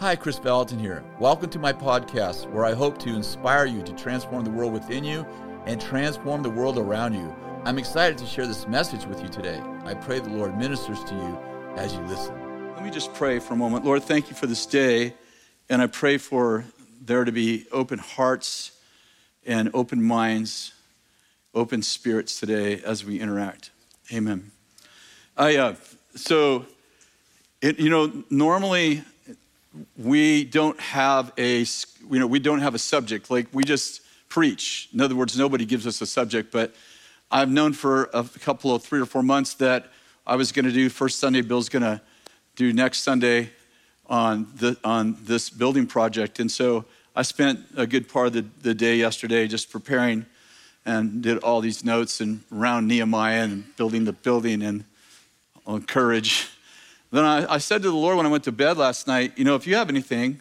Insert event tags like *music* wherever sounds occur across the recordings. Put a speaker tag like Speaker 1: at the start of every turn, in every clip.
Speaker 1: Hi, Kris Vallotton here. Welcome to my podcast where I hope to inspire you to transform the world within you and transform the world around you. I'm excited to share this message with you today. I pray the Lord ministers to you as you listen.
Speaker 2: Let me just pray for a moment. Lord, thank you for this day, and I pray for there to be open hearts and open minds, open spirits today as we interact. Amen. I uh, so it, you know normally we don't have a you know we don't have a subject. Like we just preach. In other words nobody gives us a subject but i've known for a couple of three or four months that i was going to do first sunday bill's going to do next sunday on the on this building project. And so i spent a good part of the, the day yesterday just preparing and did all these notes and around nehemiah and building the building and on courage then I, I said to the Lord when I went to bed last night, you know, if you have anything,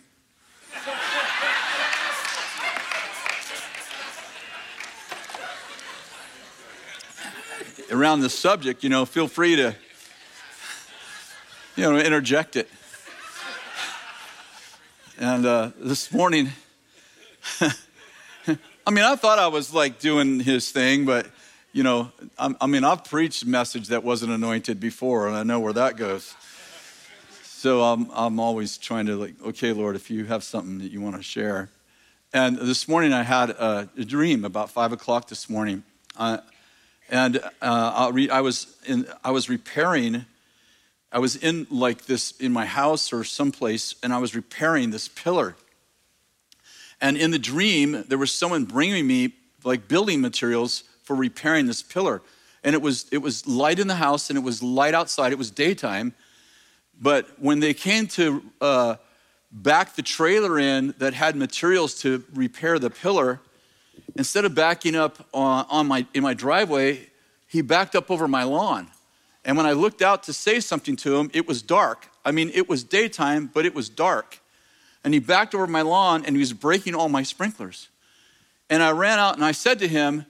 Speaker 2: around this subject, you know, feel free to, you know, interject it. And uh, this morning, *laughs* I mean, I thought I was like doing his thing, but, you know, I, I mean, I've preached a message that wasn't anointed before, and I know where that goes. So I'm, I'm always trying to, like, okay, Lord, if you have something that you want to share. And this morning I had a, a dream about five o'clock this morning. Uh, and uh, re- I, was in, I was repairing, I was in like this in my house or someplace, and I was repairing this pillar. And in the dream, there was someone bringing me like building materials for repairing this pillar. And it was, it was light in the house and it was light outside. It was daytime but when they came to uh, back the trailer in that had materials to repair the pillar, instead of backing up on, on my, in my driveway, he backed up over my lawn. And when I looked out to say something to him, it was dark. I mean, it was daytime, but it was dark. And he backed over my lawn and he was breaking all my sprinklers. And I ran out and I said to him,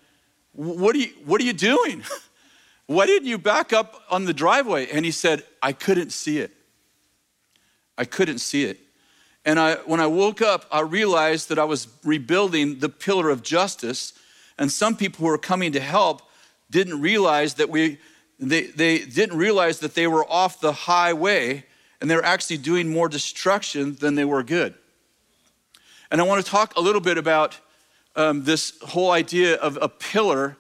Speaker 2: What are you, what are you doing? *laughs* Why didn't you back up on the driveway? And he said, I couldn't see it. I couldn't see it. And I, when I woke up, I realized that I was rebuilding the pillar of justice. And some people who were coming to help didn't realize that we, they, they didn't realize that they were off the highway and they were actually doing more destruction than they were good. And I want to talk a little bit about um, this whole idea of a pillar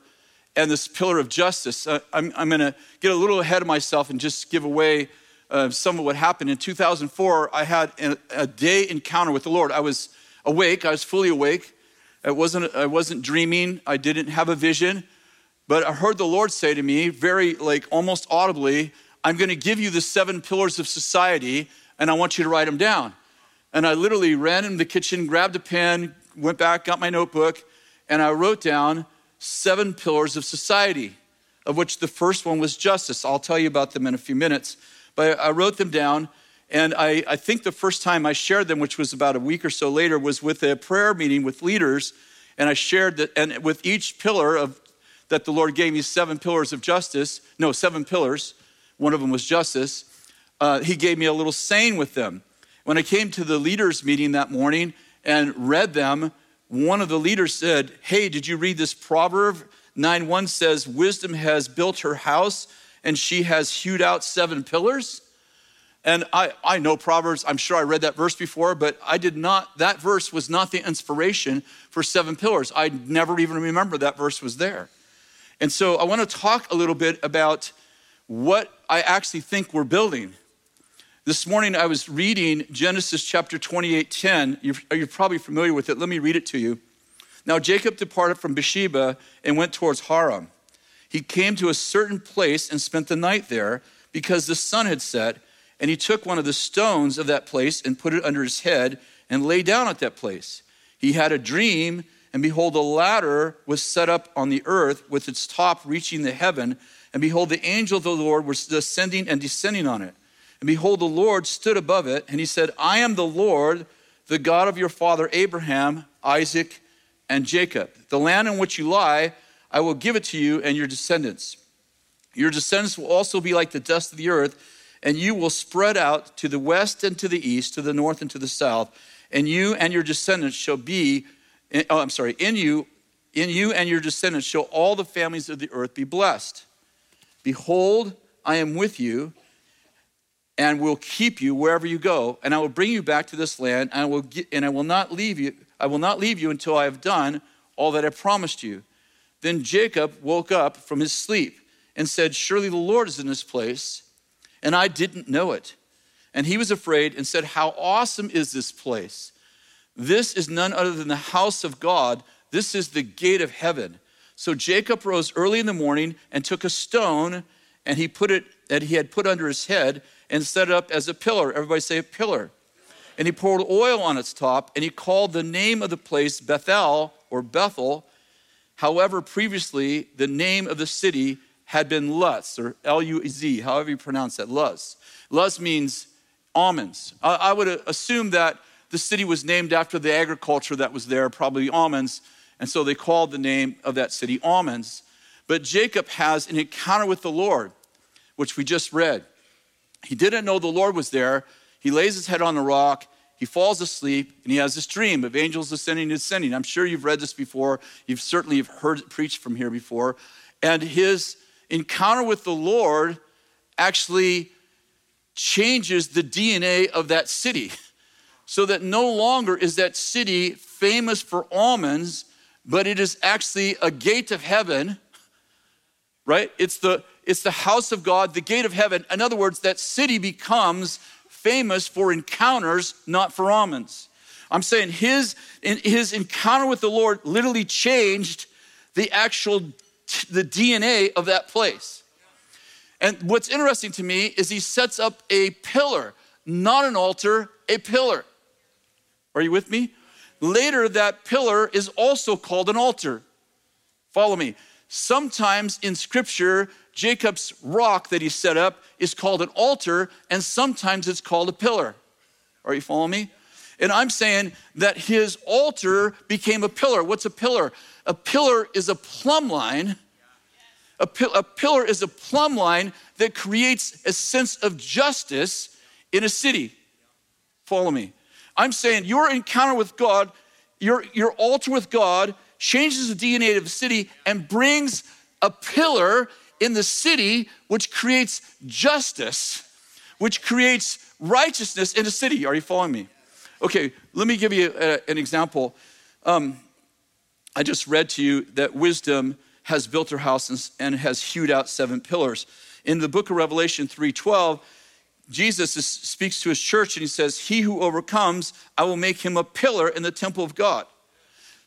Speaker 2: and this pillar of justice. Uh, I'm, I'm going to get a little ahead of myself and just give away uh, some of what happened. In 2004, I had a, a, day encounter with the Lord. I was awake, I was fully awake. I wasn't, I wasn't dreaming, I didn't have a vision, but I heard the Lord say to me, very like almost audibly, I'm going to give you the seven pillars of society, and I want you to write them down. And I literally ran in the kitchen, grabbed a pen, went back, got my notebook, and I wrote down seven pillars of society, of which the first one was justice. I'll tell you about them in a few minutes. But I wrote them down, and I, I think the first time I shared them, which was about a week or so later, was with a prayer meeting with leaders. And I shared that, and with each pillar of that the Lord gave me seven pillars of justice, no, seven pillars, one of them was justice, uh, He gave me a little saying with them. When I came to the leaders' meeting that morning and read them, one of the leaders said, Hey, did you read this proverb? 9 1 says, Wisdom has built her house and she has hewed out seven pillars. And I, I know Proverbs, I'm sure I read that verse before, but I did not, that verse was not the inspiration for seven pillars. I never even remember that verse was there. And so I want to talk a little bit about what I actually think we're building. This morning I was reading Genesis chapter 28 10. You're, you're probably familiar with it. Let me read it to you. Now Jacob departed from Beersheba and went towards Haran he came to a certain place and spent the night there because the sun had set. And he took one of the stones of that place and put it under his head and lay down at that place. He had a dream, and behold, a ladder was set up on the earth with its top reaching the heaven. And behold, the angel of the Lord was ascending and descending on it. And behold, the Lord stood above it, and he said, I am the Lord, the God of your father Abraham, Isaac, and Jacob. The land in which you lie, I will give it to you and your descendants. Your descendants will also be like the dust of the earth, and you will spread out to the west and to the east, to the north and to the south, and you and your descendants shall be, oh, I'm sorry, in you, in you and your descendants shall all the families of the earth be blessed. Behold, I am with you and will keep you wherever you go, and I will bring you back to this land, and I will, get, and I will not leave you. I will not leave you until I have done all that I promised you. Then Jacob woke up from his sleep and said, Surely the Lord is in this place, and I didn't know it. And he was afraid and said, How awesome is this place! This is none other than the house of God. This is the gate of heaven. So Jacob rose early in the morning and took a stone, and he put it that he had put under his head and set it up as a pillar. Everybody say a pillar. And he poured oil on its top, and he called the name of the place Bethel or Bethel. However, previously the name of the city had been Luz or L U Z, however you pronounce that, Luz. Luz means almonds. I would assume that the city was named after the agriculture that was there, probably almonds, and so they called the name of that city almonds. But Jacob has an encounter with the Lord, which we just read. He didn't know the Lord was there. He lays his head on the rock, he falls asleep, and he has this dream of angels ascending and descending. I'm sure you've read this before. You've certainly have heard it preached from here before. And his encounter with the Lord actually changes the DNA of that city. So that no longer is that city famous for almonds, but it is actually a gate of heaven, right? It's the, it's the house of God, the gate of heaven. In other words, that city becomes famous for encounters, not for almonds. I'm saying his, his encounter with the Lord literally changed the actual the DNA of that place. And what's interesting to me is he sets up a pillar, not an altar, a pillar. Are you with me? Later, that pillar is also called an altar. Follow me. Sometimes in scripture, Jacob's rock that he set up is called an altar, and sometimes it's called a pillar. Are you following me? And I'm saying that his altar became a pillar. What's a pillar? A pillar is a plumb line. A, a pillar is a plumb line that creates a sense of justice in a city. Follow me. I'm saying your encounter with God, your, your altar with God, changes the DNA of the city and brings a pillar in the city which creates justice, which creates righteousness in the city. Are you following me? Okay, let me give you a, an example. Um, I just read to you that wisdom has built her house and, and has hewed out seven pillars. In the book of Revelation 3:12, Jesus is, speaks to his church and he says, He who overcomes, I will make him a pillar in the temple of God.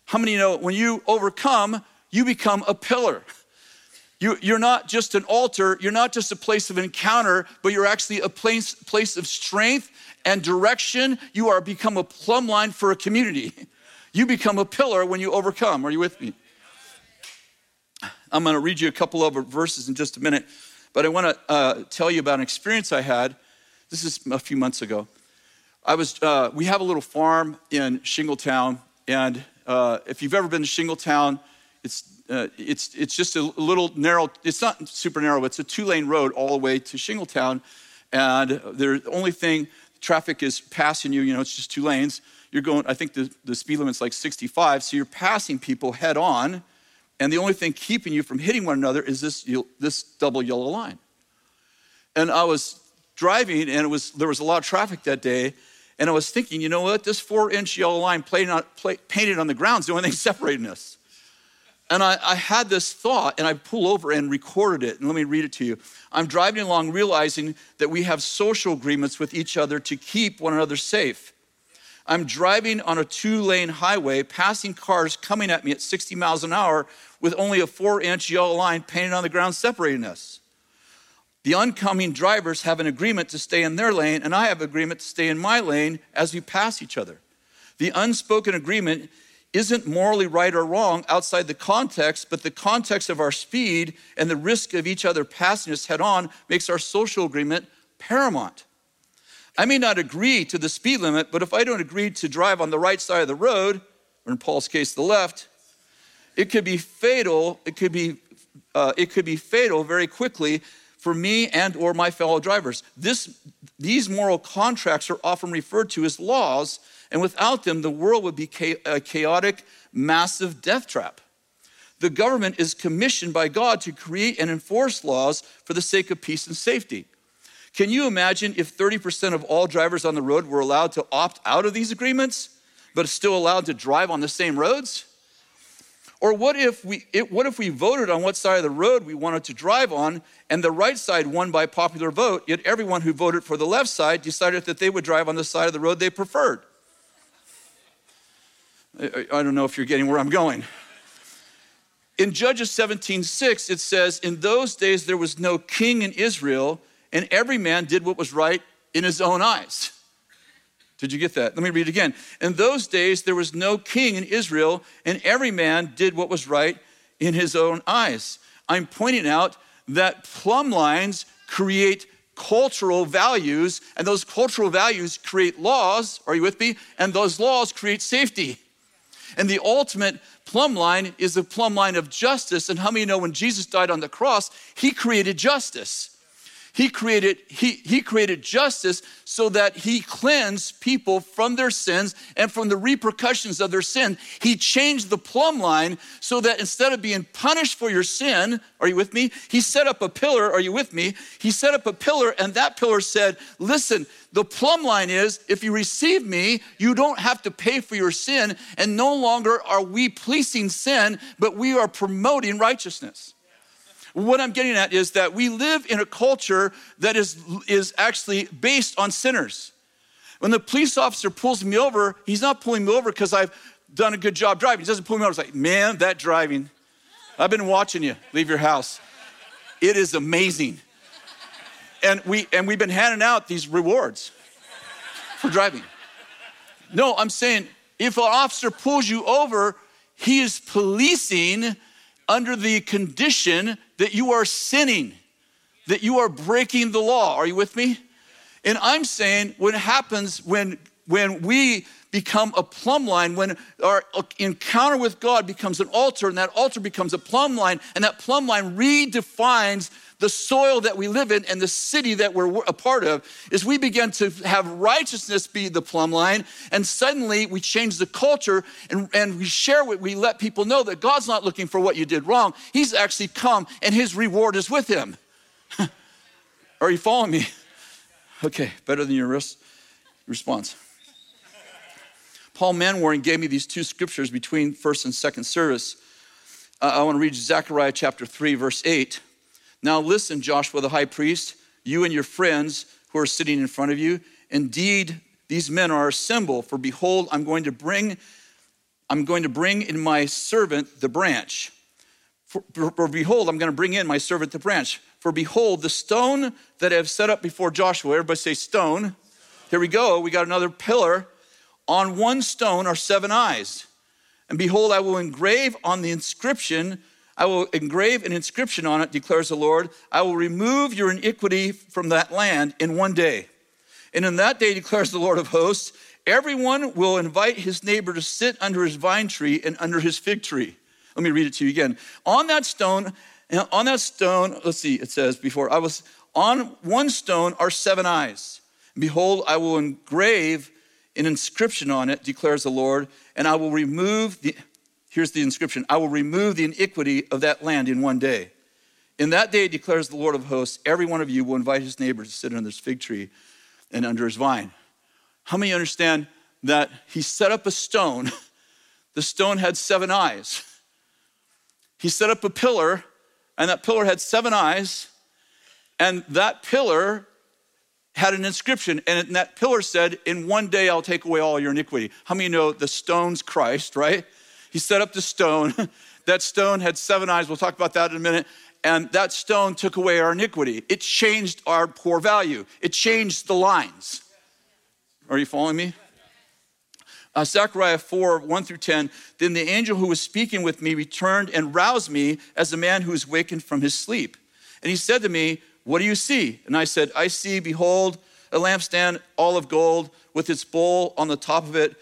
Speaker 2: How many know when you overcome, you become a pillar? You, you're not just an altar, you're not just a place of encounter, but you're actually a place, place of strength and direction. You are become a plumb line for a community. You become a pillar when you overcome. Are you with me? I'm going to read you a couple of verses in just a minute, but I want to uh, tell you about an experience I had this is a few months ago. I was, uh, we have a little farm in Shingletown, and uh, if you've ever been to Shingletown, it's, uh, it's, it's just a little narrow, it's not super narrow, it's a two lane road all the way to Shingletown. And the only thing, traffic is passing you, you know, it's just two lanes. You're going, I think the, the speed limit's like 65, so you're passing people head on, and the only thing keeping you from hitting one another is this, this double yellow line. And I was driving, and it was there was a lot of traffic that day. And I was thinking, you know what? This four-inch yellow line on, play, painted on the ground is the only thing *laughs* separating us. And I, I, had this thought, and I pull over and recorded it. And let me read it to you. I'm driving along, realizing that we have social agreements with each other to keep one another safe. I'm driving on a two lane highway, passing cars coming at me at 60 miles an hour with only a four inch yellow line painted on the ground separating us. The oncoming drivers have an agreement to stay in their lane, and I have an agreement to stay in my lane as we pass each other. The unspoken agreement isn't morally right or wrong outside the context, but the context of our speed and the risk of each other passing us head on makes our social agreement paramount. I may not agree to the speed limit, but if I don't agree to drive on the right side of the road, or in Paul's case, the left, it could be fatal. It could be, uh, it could be fatal very quickly for me and or my fellow drivers. This, these moral contracts are often referred to as laws, and without them, the world would be a chaotic, massive death trap. The government is commissioned by God to create and enforce laws for the sake of peace and safety. Can you imagine if 30% of all drivers on the road were allowed to opt out of these agreements, but still allowed to drive on the same roads? Or what if we it, what if we voted on what side of the road we wanted to drive on and the right side won by popular vote, yet everyone who voted for the left side decided that they would drive on the side of the road they preferred? I, I don't know if you're getting where I'm going. In Judges 17:6 it says, "In those days there was no king in Israel, and every man did what was right in his own eyes." Did you get that? Let me read it again. In those days, there was no king in Israel, and every man did what was right in his own eyes. I'm pointing out that plumb lines create cultural values, and those cultural values create laws. Are you with me? And those laws create safety. And the ultimate plumb line is the plumb line of justice. And how many know when Jesus died on the cross, he created justice? He created, he, he created justice so that he cleansed people from their sins and from the repercussions of their sin. He changed the plumb line so that instead of being punished for your sin, are you with me? He set up a pillar, are you with me? He set up a pillar, and that pillar said, Listen, the plumb line is if you receive me, you don't have to pay for your sin, and no longer are we policing sin, but we are promoting righteousness. What I'm getting at is that we live in a culture that is, is actually based on sinners. When the police officer pulls me over, he's not pulling me over because I've done a good job driving. He doesn't pull me over. He's like, man, that driving. I've been watching you leave your house. It is amazing. And, we, and we've been handing out these rewards for driving. No, I'm saying if an officer pulls you over, he is policing under the condition that you are sinning, that you are breaking the law. Are you with me? And I'm saying what happens when when we become a plumb line, when our encounter with God becomes an altar, and that altar becomes a plumb line, and that plumb line redefines the soil that we live in and the city that we're a part of is we begin to have righteousness be the plumb line and suddenly we change the culture and, and we share what we let people know that god's not looking for what you did wrong. He's actually come and his reward is with him. *laughs* Are you following me? Okay better than your response. Paul manwaring gave me these two scriptures between first and second service. Uh, i want to read zechariah chapter 3 verse 8 now listen, Joshua the high priest, you and your friends who are sitting in front of you. Indeed, these men are a symbol, for behold, I'm going to bring, I'm going to bring in my servant the branch. For, for, for behold, I'm going to bring in my servant the branch. For behold, the stone that I have set up before Joshua, everybody say stone. Here we go. We got another pillar. On one stone are seven eyes. And behold, I will engrave on the inscription I will engrave an inscription on it, declares the Lord. I will remove your iniquity from that land in one day. And in that day, declares the Lord of hosts, everyone will invite his neighbor to sit under his vine tree and under his fig tree. Let me read it to you again. On that stone, on that stone, let's see, it says before, I was on one stone are seven eyes. Behold, I will engrave an inscription on it, declares the Lord, and I will remove the Here's the inscription I will remove the iniquity of that land in one day. In that day, declares the Lord of hosts, every one of you will invite his neighbor to sit under this fig tree and under his vine. How many understand that he set up a stone? *laughs* The stone had seven eyes. He set up a pillar, and that pillar had seven eyes, and that pillar had an inscription, and that pillar said, In one day I'll take away all your iniquity. How many know the stone's Christ, right? He set up the stone. *laughs* that stone had seven eyes. We'll talk about that in a minute. And that stone took away our iniquity. It changed our poor value, it changed the lines. Are you following me? Uh, Zechariah 4, 1 through 10. Then the angel who was speaking with me returned and roused me as a man who is wakened from his sleep. And he said to me, What do you see? And I said, I see, behold, a lampstand, all of gold, with its bowl on the top of it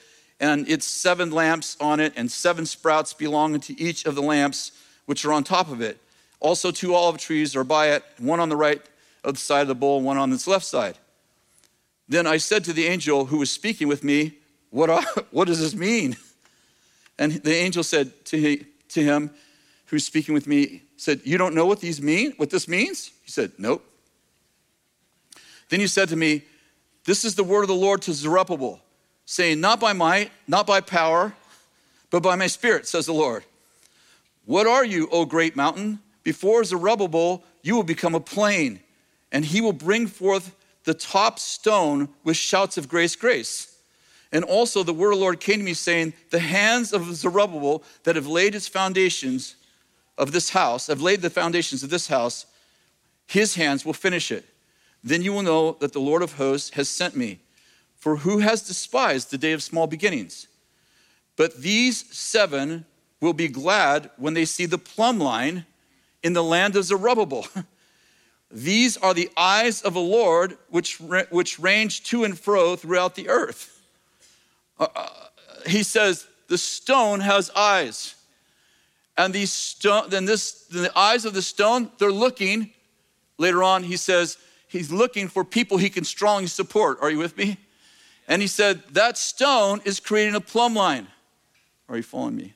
Speaker 2: and it's seven lamps on it, and seven sprouts belonging to each of the lamps which are on top of it. Also, two olive trees are by it, one on the right of the side of the bowl one on its left side. Then I said to the angel who was speaking with me, What, are, *laughs* what does this mean? And the angel said to, he, to him who's speaking with me, said, You don't know what these mean, what this means? He said, Nope. Then he said to me, This is the word of the Lord to Zerubbabel, saying, Not by might, not by power, but by my spirit, says the Lord. What are you, O great mountain? Before Zerubbabel, you will become a plain, and he will bring forth the top stone with shouts of grace, grace. And also the word of the Lord came to me saying, The hands of Zerubbabel that have laid its foundations of this house, have laid the foundations of this house, his hands will finish it. Then you will know that the Lord of hosts has sent me. For who has despised the day of small beginnings? But these seven will be glad when they see the plumb line in the land of Zerubbabel. *laughs* These are the eyes of the Lord which, which range to and fro throughout the earth. Uh, uh, he says, The stone has eyes. And these stone, then this, the eyes of the stone, they're looking. Later on, he says, He's looking for people he can strongly support. Are you with me? And he said, That stone is creating a plumb line. Are you following me?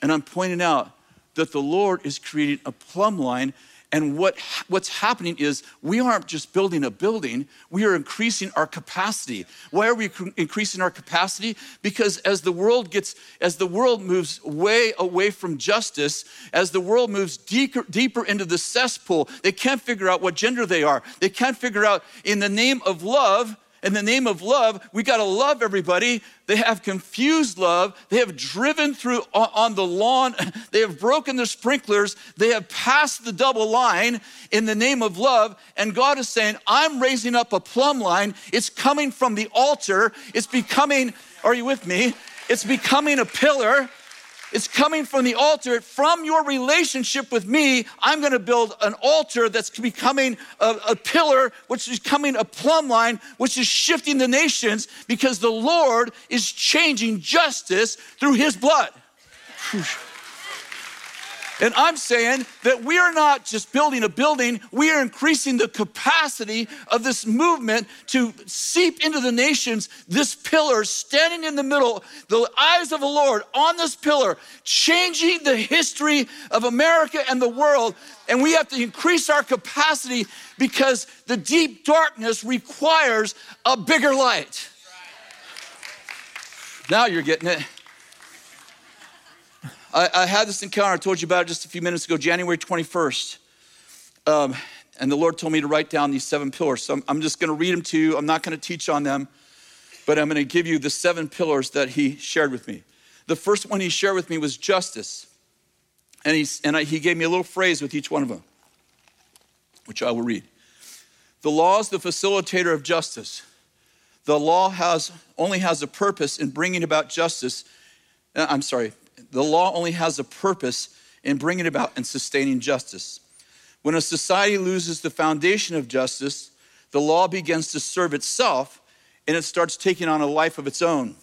Speaker 2: And I'm pointing out that the Lord is creating a plumb line and what, what's happening is we aren't just building a building, we are increasing our capacity. Why are we increasing our capacity? Because as the world gets, as the world moves way away from justice, as the world moves deeper, deeper into the cesspool, they can't figure out what gender they are. They can't figure out in the name of love, in the name of love, we got to love everybody. They have confused love. They have driven through on the lawn. *laughs* They have broken the sprinklers. They have passed the double line in the name of love. And God is saying, I'm raising up a plumb line. It's coming from the altar. It's becoming, are you with me? It's becoming a pillar. It's coming from the altar. From your relationship with me, I'm going to build an altar that's becoming a, a, pillar, which is becoming a plumb line, which is shifting the nations because the Lord is changing justice through his blood. And I'm saying that we are not just building a building, we are increasing the capacity of this movement to seep into the nations. This pillar standing in the middle, the eyes of the Lord on this pillar, changing the history of America and the world. And we have to increase our capacity because the deep darkness requires a bigger light. Now you're getting it. I, I, had this encounter, I told you about it just a few minutes ago, January 21st. Um, and the Lord told me to write down these seven pillars. So I'm, I'm just going to read them to you. I'm not going to teach on them, but I'm going to give you the seven pillars that He shared with me. The first one He shared with me was justice. And, and I, He gave me a little phrase with each one of them, which I will read. The law is the facilitator of justice. The law has, only has a purpose in bringing about justice. Uh, I'm sorry, the law only has a purpose in bringing about and sustaining justice. When a society loses the foundation of justice, the law begins to serve itself and it starts taking on a life of its own.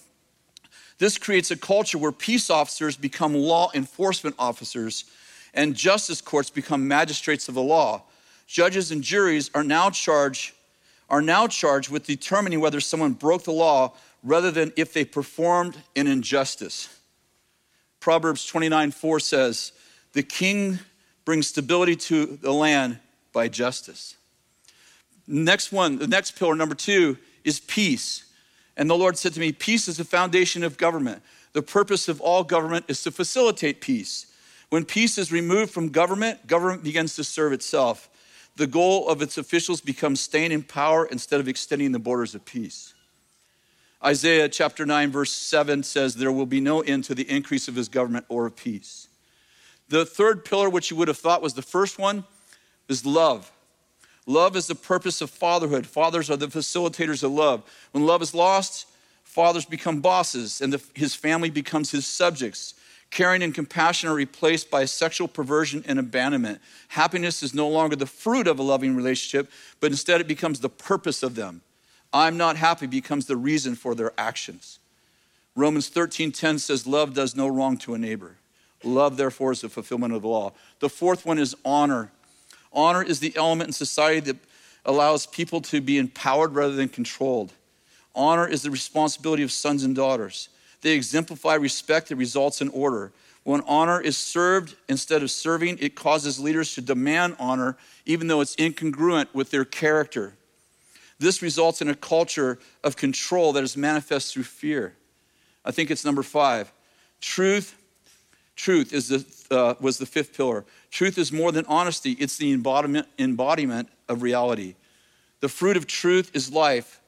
Speaker 2: This creates a culture where peace officers become law enforcement officers and justice courts become magistrates of the law. Judges and juries are now charged are now charged with determining whether someone broke the law rather than if they performed an injustice. Proverbs 29 4 says, The king brings stability to the land by justice. Next one, the next pillar, number two, is peace. And the Lord said to me, Peace is the foundation of government. The purpose of all government is to facilitate peace. When peace is removed from government, government begins to serve itself. The goal of its officials becomes staying in power instead of extending the borders of peace. Isaiah chapter 9, verse 7 says, There will be no end to the increase of his government or of peace. The third pillar, which you would have thought was the first one, is love. Love is the purpose of fatherhood. Fathers are the facilitators of love. When love is lost, fathers become bosses and the, his family becomes his subjects. Caring and compassion are replaced by sexual perversion and abandonment. Happiness is no longer the fruit of a loving relationship, but instead it becomes the purpose of them. I'm not happy becomes the reason for their actions. Romans 13:10 says love does no wrong to a neighbor. Love therefore is the fulfillment of the law. The fourth one is honor. Honor is the element in society that allows people to be empowered rather than controlled. Honor is the responsibility of sons and daughters. They exemplify respect that results in order. When honor is served instead of serving, it causes leaders to demand honor, even though it's incongruent with their character. This results in a culture of control that is manifest through fear. I think it's number five. Truth, truth is the, uh, was the fifth pillar. Truth is more than honesty, it's the embodiment, embodiment of reality. The fruit of truth is life.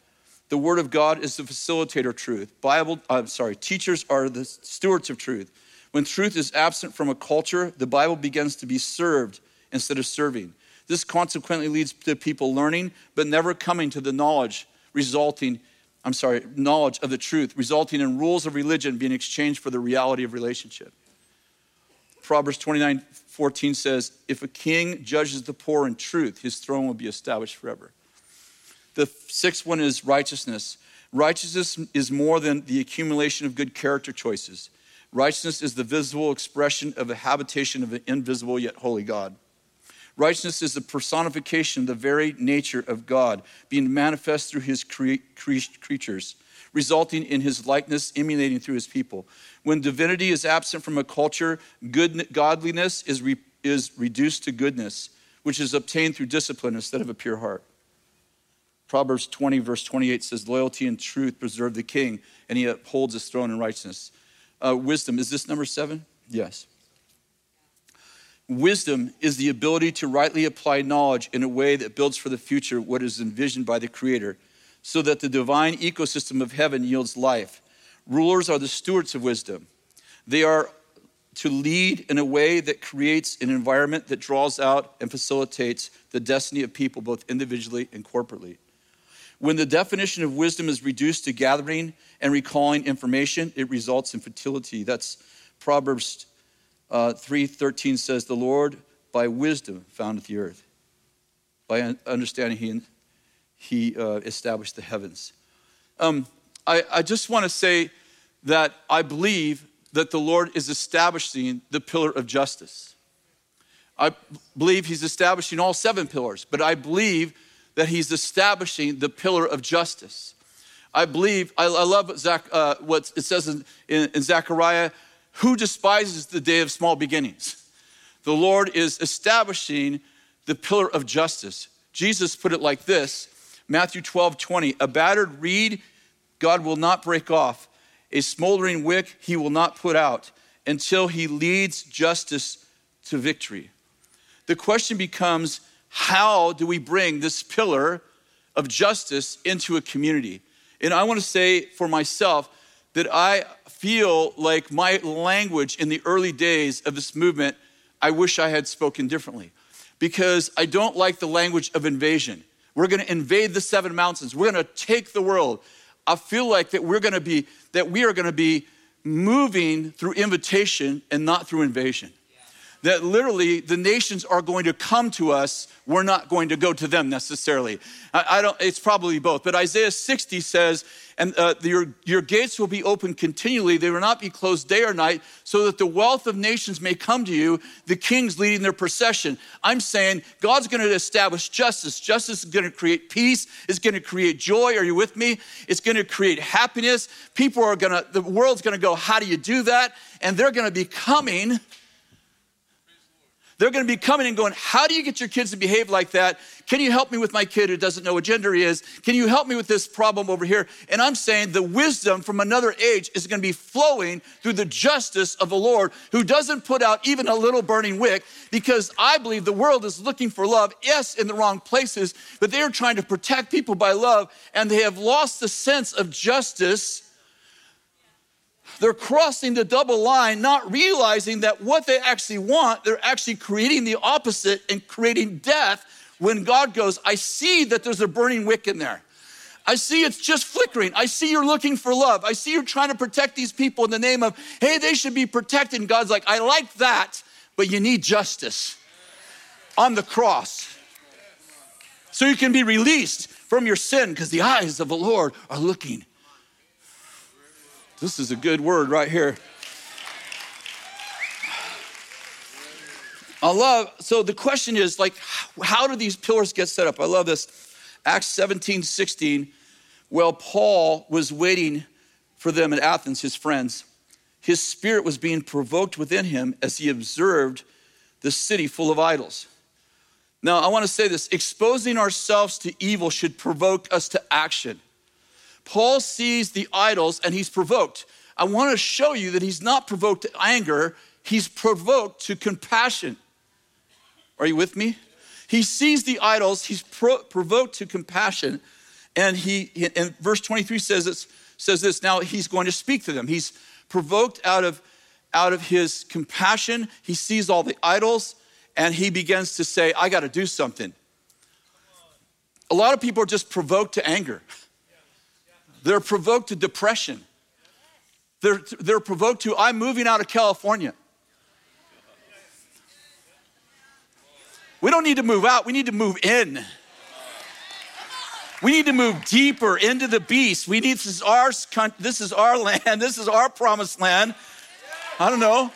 Speaker 2: The word of God is the facilitator of truth. Bible, I'm sorry, teachers are the stewards of truth. When truth is absent from a culture, the Bible begins to be served instead of serving. This consequently leads to people learning, but never coming to the knowledge resulting, I'm sorry, knowledge of the truth, resulting in rules of religion being exchanged for the reality of relationship. Proverbs 29 14 says, If a king judges the poor in truth, his throne will be established forever. The sixth one is righteousness. Righteousness is more than the accumulation of good character choices. Righteousness is the visible expression of the habitation of an invisible yet holy God. Righteousness is the personification of the very nature of God, being manifest through his cre- cre- creatures, resulting in his likeness emanating through his people. When divinity is absent from a culture, good, godliness is, re- is reduced to goodness, which is obtained through discipline instead of a pure heart. Proverbs 20, verse 28 says, Loyalty and truth preserve the king, and he upholds his throne in righteousness. Uh, wisdom, is this number seven? Yes. Wisdom is the ability to rightly apply knowledge in a way that builds for the future what is envisioned by the Creator, so that the divine ecosystem of heaven yields life. Rulers are the stewards of wisdom. They are to lead in a way that creates an environment that draws out and facilitates the destiny of people, both individually and corporately. When the definition of wisdom is reduced to gathering and recalling information, it results in fertility. That's Proverbs uh, 3.13 says, The Lord by wisdom founded the earth. By understanding, he, he uh, established the heavens. Um, I, I just want to say that I believe that the Lord is establishing the pillar of justice. I believe he's establishing all seven pillars, but I believe that he's establishing the pillar of justice. I believe, I, I love what, Zach, uh, what, it says in, in, in Zechariah who despises the day of small beginnings? The Lord is establishing the pillar of justice. Jesus put it like this Matthew 12, 20. A battered reed God will not break off, a smoldering wick he will not put out until he leads justice to victory. The question becomes how do we bring this pillar of justice into a community? And I want to say for myself that I feel like my language in the early days of this movement, I wish I had spoken differently because I don't like the language of invasion. We're going to invade the seven mountains. We're going to take the world. I feel like that we're going to be that we are going to be moving through invitation and not through invasion that literally the nations are going to come to us. We're not going to go to them necessarily. I, I don't, it's probably both. But Isaiah 60 says, and uh, your, your gates will be open continually. They will not be closed day or night, so that the wealth of nations may come to you, the kings leading their procession. I'm saying God's going to establish justice. Justice is going to create peace, it's going to create joy. Are you with me? It's going to create happiness. People are going to, the world's going to go, How do you do that? And they're going to be coming they're going to be coming and going, How do you get your kids to behave like that? Can you help me with my kid who doesn't know what gender he is? Can you help me with this problem over here? And I'm saying the wisdom from another age is going to be flowing through the justice of the Lord who doesn't put out even a little burning wick because I believe the world is looking for love, yes, in the wrong places, but they are trying to protect people by love and they have lost the sense of justice they're crossing the double line, not realizing that what they actually want, they're actually creating the opposite and creating death when God goes, I see that there's a burning wick in there. I see it's just flickering. I see you're looking for love. I see you're trying to protect these people in the name of, hey, they should be protected. And God's like, I like that, but you need justice on the cross. So you can be released from your sin because the eyes of the Lord are looking this is a good word right here. I love, so the question is like, how do these pillars get set up? I love this. Acts 17, 16. Well, Paul was waiting for them at Athens, his friends. His spirit was being provoked within him as he observed the city full of idols. Now, I want to say this exposing ourselves to evil should provoke us to action. Paul sees the idols and he's provoked. I want to show you that he's not provoked to anger, he's provoked to compassion. Are you with me? He sees the idols, he's pro- provoked to compassion, and he and verse 23 says this, says this. Now he's going to speak to them. He's provoked out of out of his compassion. He sees all the idols, and he begins to say, "I got to do something." A lot of people are just provoked to anger. They're provoked to depression. They're, they're provoked to, I'm moving out of California. We don't need to move out, we need to move in. We need to move deeper into the beast. We need this is our this is our *laughs* land. This is our promised land. I don't know.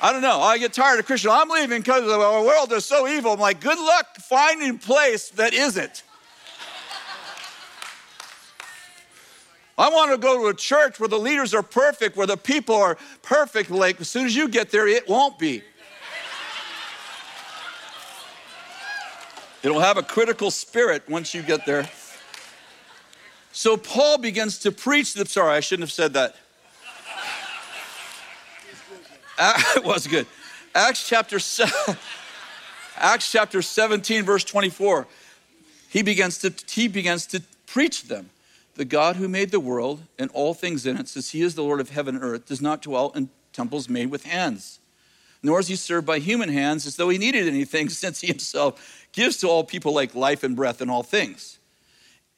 Speaker 2: I don't know. I get tired of Christian. I'm leaving because the world is so evil. I'm like, good luck finding place that isn't. I want to go to a church where the leaders are perfect, where the people are perfect. Like, as soon as you get there, it won't be. It'll have a critical spirit once you get there. So Paul begins to preach the. Sorry, I shouldn't have said that. *laughs* it was good. Acts chapter seven, *laughs* Acts chapter 17, verse 24. He begins to he begins to preach them. The God who made the world and all things in it, says he is the Lord of heaven and earth, does not dwell in temples made with hands, nor is he served by human hands as though he needed anything, *laughs* since he himself gives to all people like life and breath and all things.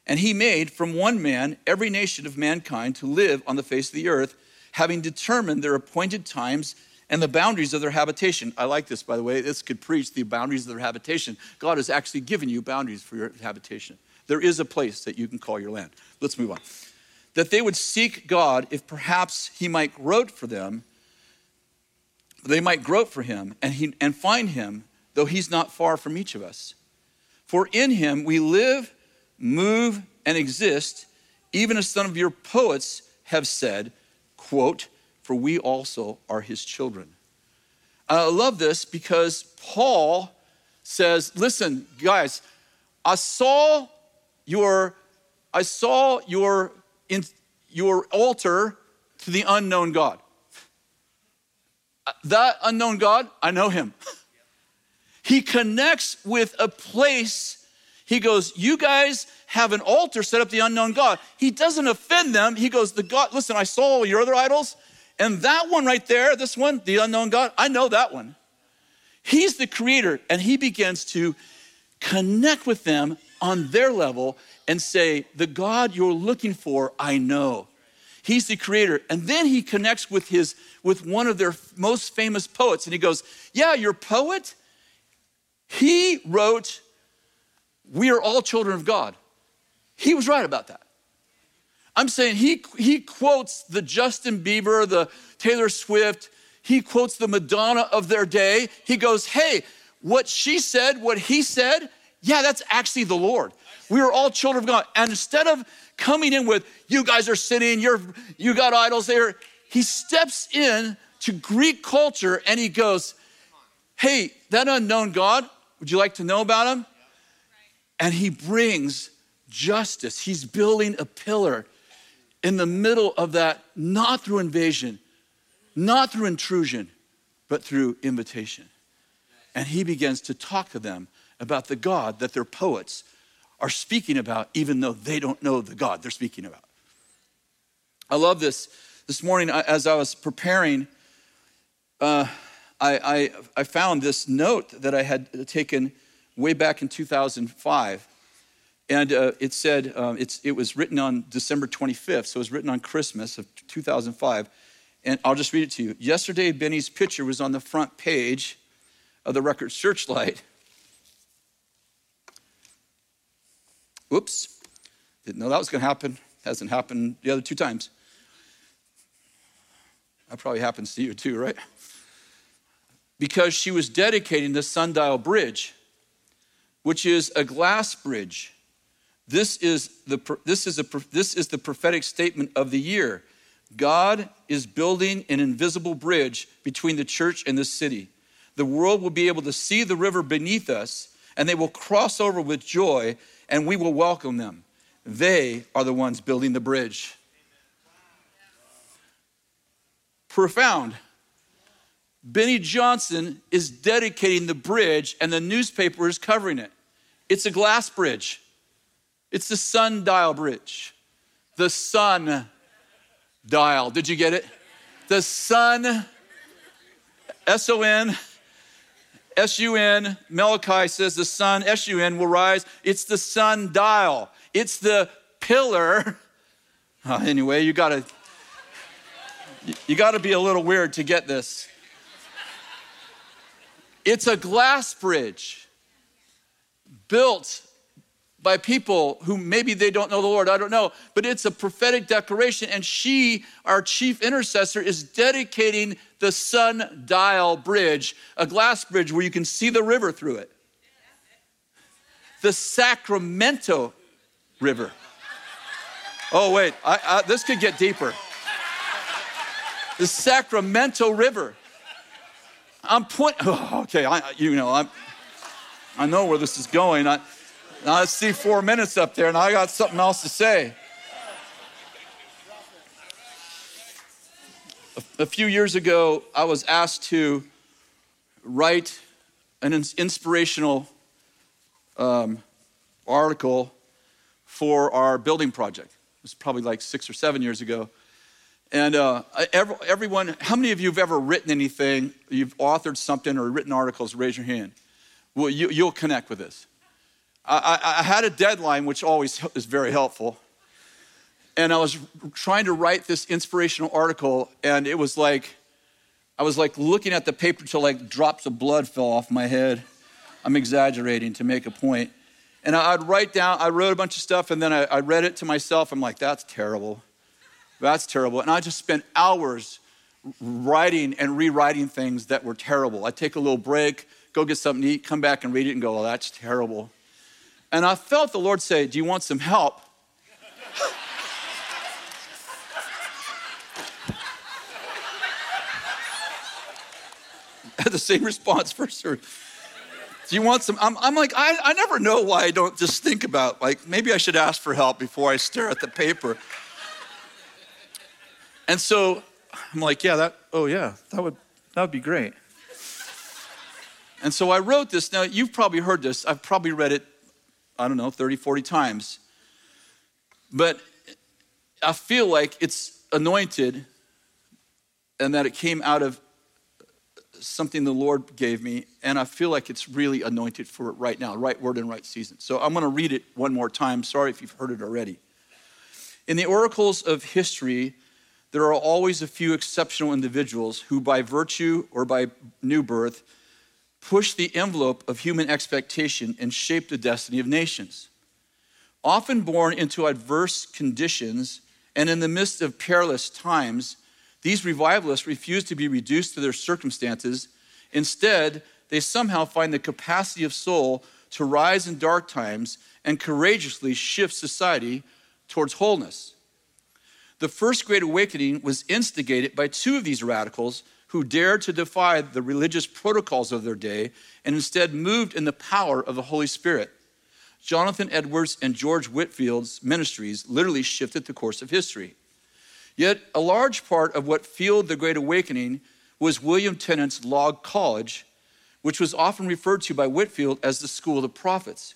Speaker 2: And he made from one man every nation of mankind to live on the face of the earth, having determined their appointed times and the boundaries of their habitation. I like this, by the way. This could preach the boundaries of their habitation. God has actually given you boundaries for your habitation. There is a place that you can call your land. Let's move on. That they would seek God if perhaps he might grope for them, they might grope for him and, he, and find him though he's not far from each of us. For in him we live, move, and exist, even as some of your poets have said, quote, for we also are his children. I love this because Paul says, listen, guys, I saw your, I saw your, in, your altar to the unknown God. Uh, that unknown God, I know him. *laughs* He connects with a place. He goes, You guys have an altar set up the unknown God. He doesn't offend them. He goes, The God, listen, I saw your other idols, and that one right there, this one, the unknown God, I know that one. He's the creator, and he begins to connect with them on their level and say, The God you're looking for, I know. He's the creator. And then he connects with his with one of their most famous poets, and he goes, Yeah, your poet, he wrote, We are all children of God. He was right about that. I'm saying he, he quotes the Justin Bieber, the Taylor Swift, he quotes the Madonna of their day. He goes, Hey, what she said, what he said, yeah, that's actually the Lord. We are all children of God. And instead of coming in with, you guys are sinning, you're, you got idols there, he steps in to Greek culture and he goes, hey, that unknown God, would you like to know about him? And he brings justice. He's building a pillar in the middle of that, not through invasion, not through intrusion, but through invitation. And he begins to talk to them about the God that their poets are speaking about, even though they don't know the God they're speaking about. I love this. This morning, as I was preparing, uh, I, I, I found this note that I had taken way back in 2005. And uh, it said, um, it's, it was written on December 25th, so it was written on Christmas of 2005. And I'll just read it to you. Yesterday, Beni's picture was on the front page of the Record Searchlight. Oops, didn't know that was going to happen. Hasn't happened the other two times. That probably happens to you too, right? because she was dedicating the sundial bridge, which is a glass bridge. This is the, this is a, this is the prophetic statement of the year. God is building an invisible bridge between the church and the city. The world will be able to see the river beneath us, and they will cross over with joy, and we will welcome them. They are the ones building the bridge. Profound. Beni Johnson is dedicating the bridge, and the newspaper is covering it. It's a glass bridge, it's the sundial bridge. The sun dial. Did you get it? The sun, S O N, S U N, Malachi says the sun, S U N, will rise. It's the sun dial, it's the pillar. *laughs* Uh, anyway, you gotta. You got to be a little weird to get this. It's a glass bridge built by people who maybe they don't know the Lord, I don't know, but it's a prophetic declaration. And she, our chief intercessor, is dedicating the sundial bridge, a glass bridge where you can see the river through it. The Sacramento River. Oh, wait, I, I, this could get deeper. The Sacramento River. I'm pointing, *laughs* oh, okay, I, you know, I'm, I know where this is going. I, I see four minutes up there and I got something else to say. A, few years ago, I was asked to write an inspirational um, article for our building project. It was probably like six or seven years ago. And uh, everyone, how many of you have ever written anything, you've authored something or written articles? Raise your hand. Well, you, you'll connect with this. I, I, had a deadline, which always is very helpful. And I was trying to write this inspirational article, and it was like, I was like looking at the paper till like drops of blood fell off my head. I'm exaggerating to make a point. And I'd write down, I wrote a bunch of stuff, and then I, I read it to myself. I'm like, that's terrible. That's terrible. And I just spent hours writing and rewriting things that were terrible. I'd take a little break, go get something to eat, come back and read it and go, oh, that's terrible. And I felt the Lord say, Do you want some help? *laughs* Had the same response for first. Do you want some? I'm, I'm like, I, I never know why I don't just think about, like, maybe I should ask for help before I stare at the paper. And so I'm like, yeah, that, oh yeah, that would, that would be great. And so I wrote this. Now, you've probably heard this. I've probably read it, I don't know, 30, 40 times. But I feel like it's anointed and that it came out of something the Lord gave me. And I feel like it's really anointed for it right now, right word and right season. So I'm going to read it one more time. Sorry if you've heard it already. In the oracles of history, there are always a few exceptional individuals who, by virtue or by new birth, push the envelope of human expectation and shape the destiny of nations. Often born into adverse conditions and in the midst of perilous times, these revivalists refuse to be reduced to their circumstances. Instead, they somehow find the capacity of soul to rise in dark times and courageously shift society towards wholeness. The First Great Awakening was instigated by two of these radicals who dared to defy the religious protocols of their day and instead moved in the power of the Holy Spirit. Jonathan Edwards and George Whitefield's ministries literally shifted the course of history. Yet, a large part of what fueled the Great Awakening was William Tennent's Log College, which was often referred to by Whitfield as the School of the Prophets.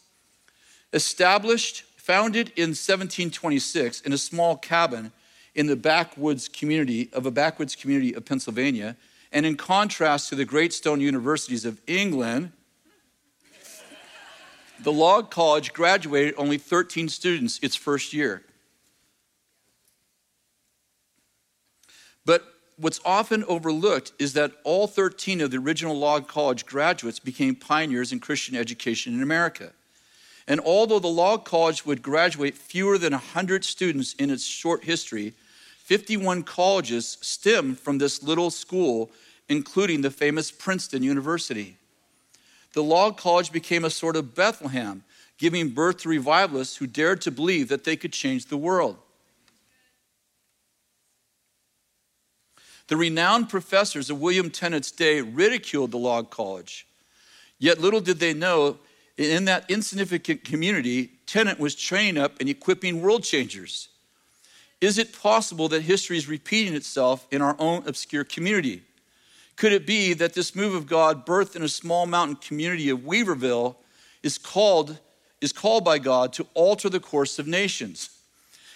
Speaker 2: Established, founded in 1726 in a small cabin in the backwoods community of a backwoods community of Pennsylvania. And in contrast to the great stone universities of England, the Log College graduated only 13 students its first year. But what's often overlooked is that all 13 of the original Log College graduates became pioneers in Christian education in America. And although the Log College would graduate fewer than 100 students in its short history, 51 colleges stem from this little school, including the famous Princeton University. The Log College became a sort of Bethlehem, giving birth to revivalists who dared to believe that they could change the world. The renowned professors of William Tennent's day ridiculed the Log College. Yet little did they know, in that insignificant community, Tennant was training up and equipping world changers. Is it possible that history is repeating itself in our own obscure community? Could it be that this move of God, birthed in a small mountain community of Weaverville, is called, is called by God to alter the course of nations?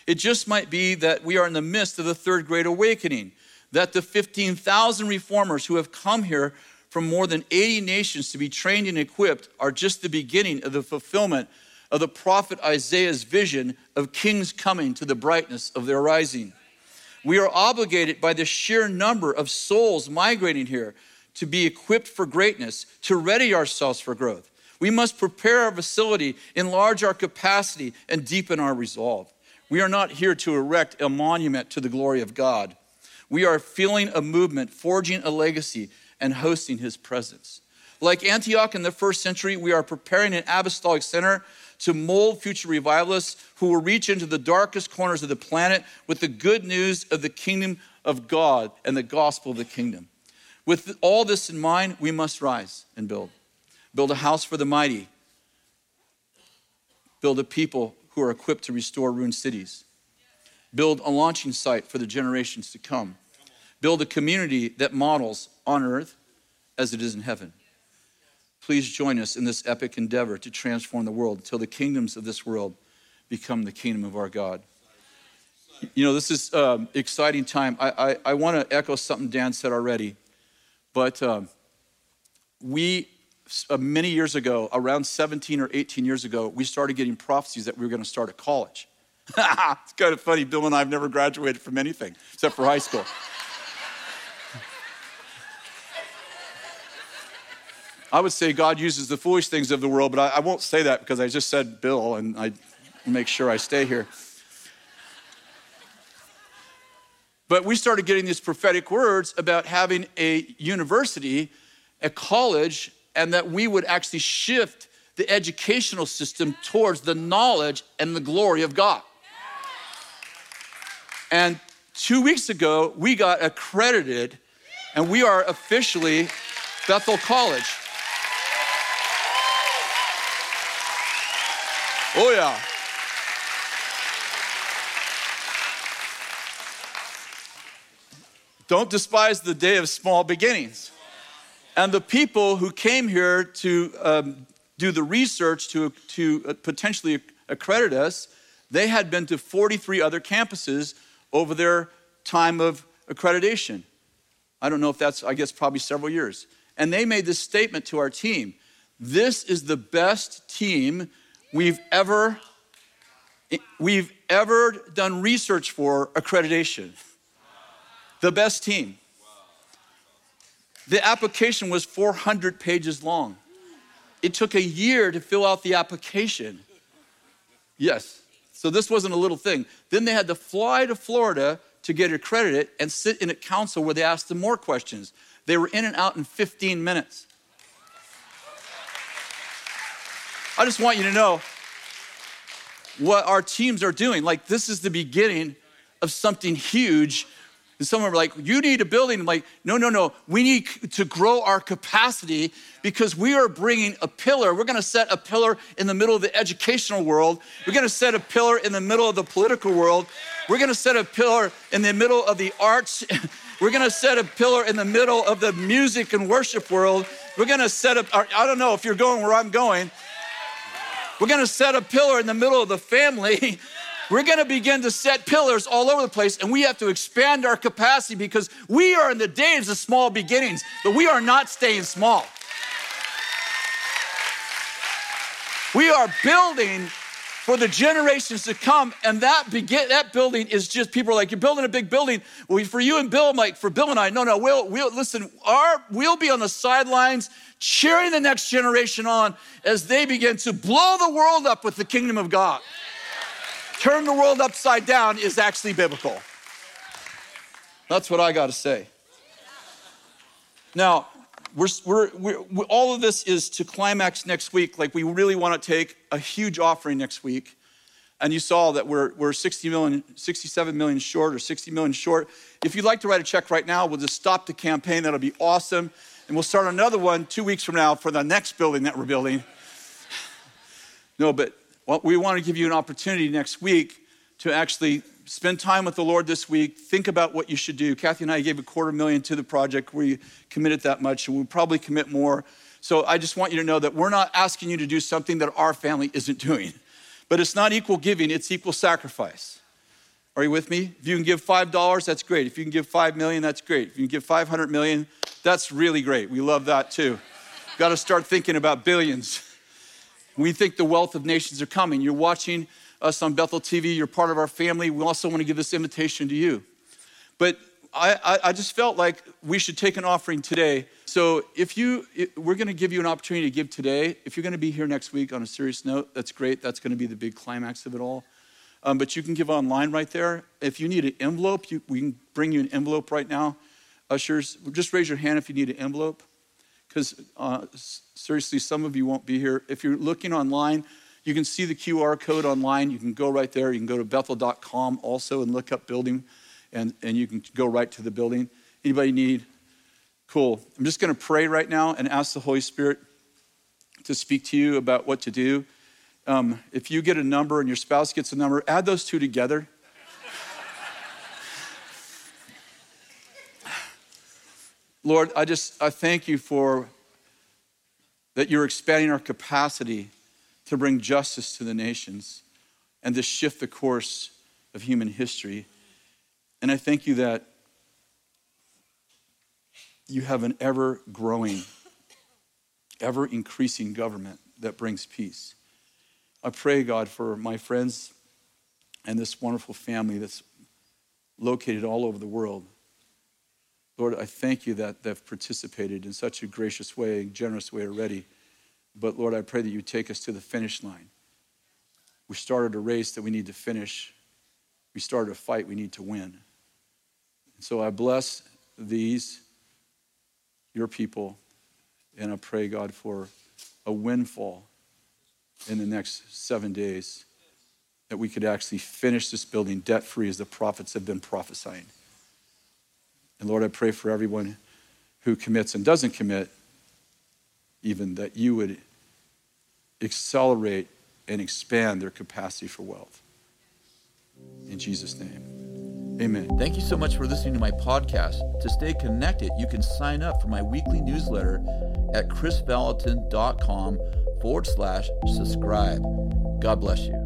Speaker 2: It just might be that we are in the midst of the third great awakening, that the 15,000 reformers who have come here from more than 80 nations to be trained and equipped are just the beginning of the fulfillment of the prophet Isaiah's vision of kings coming to the brightness of their rising. We are obligated by the sheer number of souls migrating here to be equipped for greatness, to ready ourselves for growth. We must prepare our facility, enlarge our capacity, and deepen our resolve. We are not here to erect a monument to the glory of God. We are feeling a movement, forging a legacy, and hosting his presence. Like Antioch in the first century, we are preparing an apostolic center to mold future revivalists who will reach into the darkest corners of the planet with the good news of the kingdom of God and the gospel of the kingdom. With all this in mind, we must rise and build. Build a house for the mighty. Build a people who are equipped to restore ruined cities. Build a launching site for the generations to come. Build a community that models on earth as it is in heaven. Please join us in this epic endeavor to transform the world until the kingdoms of this world become the kingdom of our God. You know, this is um, exciting time. I, I, I want to echo something Dan said already, but um, we, uh, many years ago, around 17 or 18 years ago, we started getting prophecies that we were going to start a college. *laughs* it's kind of funny. Bill and I have never graduated from anything except for high school. I would say God uses the foolish things of the world, but I, I won't say that because I just said Bill and I make sure I stay here. But we started getting these prophetic words about having a university, a college, and that we would actually shift the educational system towards the knowledge and the glory of God. And two weeks ago, we got accredited, and we are officially Bethel College. Oh, yeah. Don't despise the day of small beginnings. And the people who came here to um, do the research to, to uh, potentially accredit us, they had been to 43 other campuses over their time of accreditation. I don't know if that's, I guess, probably several years. And they made this statement to our team This is the best team we've ever we've ever done research for accreditation. The best team. The application was 400 pages long. It took a year to fill out the application. Yes. So this wasn't a little thing. Then they had to fly to Florida to get accredited and sit in a council where they asked them more questions. They were in and out in 15 minutes. I just want you to know what our teams are doing. Like, this is the beginning of something huge. And some are like, you need a building. I'm like, no, no, no. We need to grow our capacity because we are bringing a pillar. We're going to set a pillar in the middle of the educational world. We're going to set a pillar in the middle of the political world. We're going to set a pillar in the middle of the arts. *laughs* We're going to set a pillar in the middle of the music and worship world. We're going to set up, I don't know if you're going where I'm going, we're going to set a pillar in the middle of the family. *laughs* We're going to begin to set pillars all over the place, and we have to expand our capacity because we are in the days of small beginnings, but we are not staying small. We are building for the generations to come. And that begin, that building is just people are like, you're building a big building. Well, for you and Bill, I'm like, for Bill and I, no, no, we'll, we'll listen, our, we'll be on the sidelines cheering the next generation on as they begin to blow the world up with the kingdom of God. Turn the world upside down is actually biblical. That's what I got to say. Now, we're, we're, we're, all of this is to climax next week. Like, we really want to take a huge offering next week. And you saw that we're, we're 60 million, 67 million short or 60 million short. If you'd like to write a check right now, we'll just stop the campaign. That'll be awesome. And we'll start another one two weeks from now for the next building that we're building. No, but we want to give you an opportunity next week to actually spend time with the Lord this week. Think about what you should do. Kathy and I gave a quarter million to the project. We committed that much, and we'll probably commit more. So I just want you to know that we're not asking you to do something that our family isn't doing. But it's not equal giving, it's equal sacrifice. Are you with me? If you can give $5, that's great. If you can give 5 million, that's great. If you can give 500 million, that's really great. We love that too. Got to start thinking about billions. We think the wealth of nations are coming. You're watching us on Bethel TV, you're part of our family. We also want to give this invitation to you. But I, I, just felt like we should take an offering today. So if you, we're going to give you an opportunity to give today. If you're going to be here next week on a serious note, that's great. That's going to be the big climax of it all. Um, but you can give online right there. If you need an envelope, you, we can bring you an envelope right now. Ushers, just raise your hand if you need an envelope. Because uh, seriously, some of you won't be here. If you're looking online, you can see the QR code online. You can go right there. You can go to bethel.com also and look up building, and, and you can go right to the building. Anybody need? Cool. I'm just going to pray right now and ask the Holy Spirit to speak to you about what to do. Um, if you get a number and your spouse gets a number, add those two together. Lord, I just I thank you for that you're expanding our capacity to bring justice to the nations and to shift the course of human history. And I thank you that you have an ever growing, ever increasing government that brings peace. I pray, God, for my friends and this wonderful family that's located all over the world. Lord, I thank you that they've participated in such a gracious way, generous way already. But Lord, I pray that you take us to the finish line. We started a race that we need to finish. We started a fight we need to win. And so I bless these, your people, and I pray, God, for a windfall in the next seven days that we could actually finish this building debt free as the prophets have been prophesying. And Lord, I pray for everyone who commits and doesn't commit, even that you would accelerate and expand their capacity for wealth. In Jesus' name, amen.
Speaker 1: Thank you so much for listening to my podcast. To stay connected, you can sign up for my weekly newsletter at krisvallotton.com forward slash subscribe. God bless you.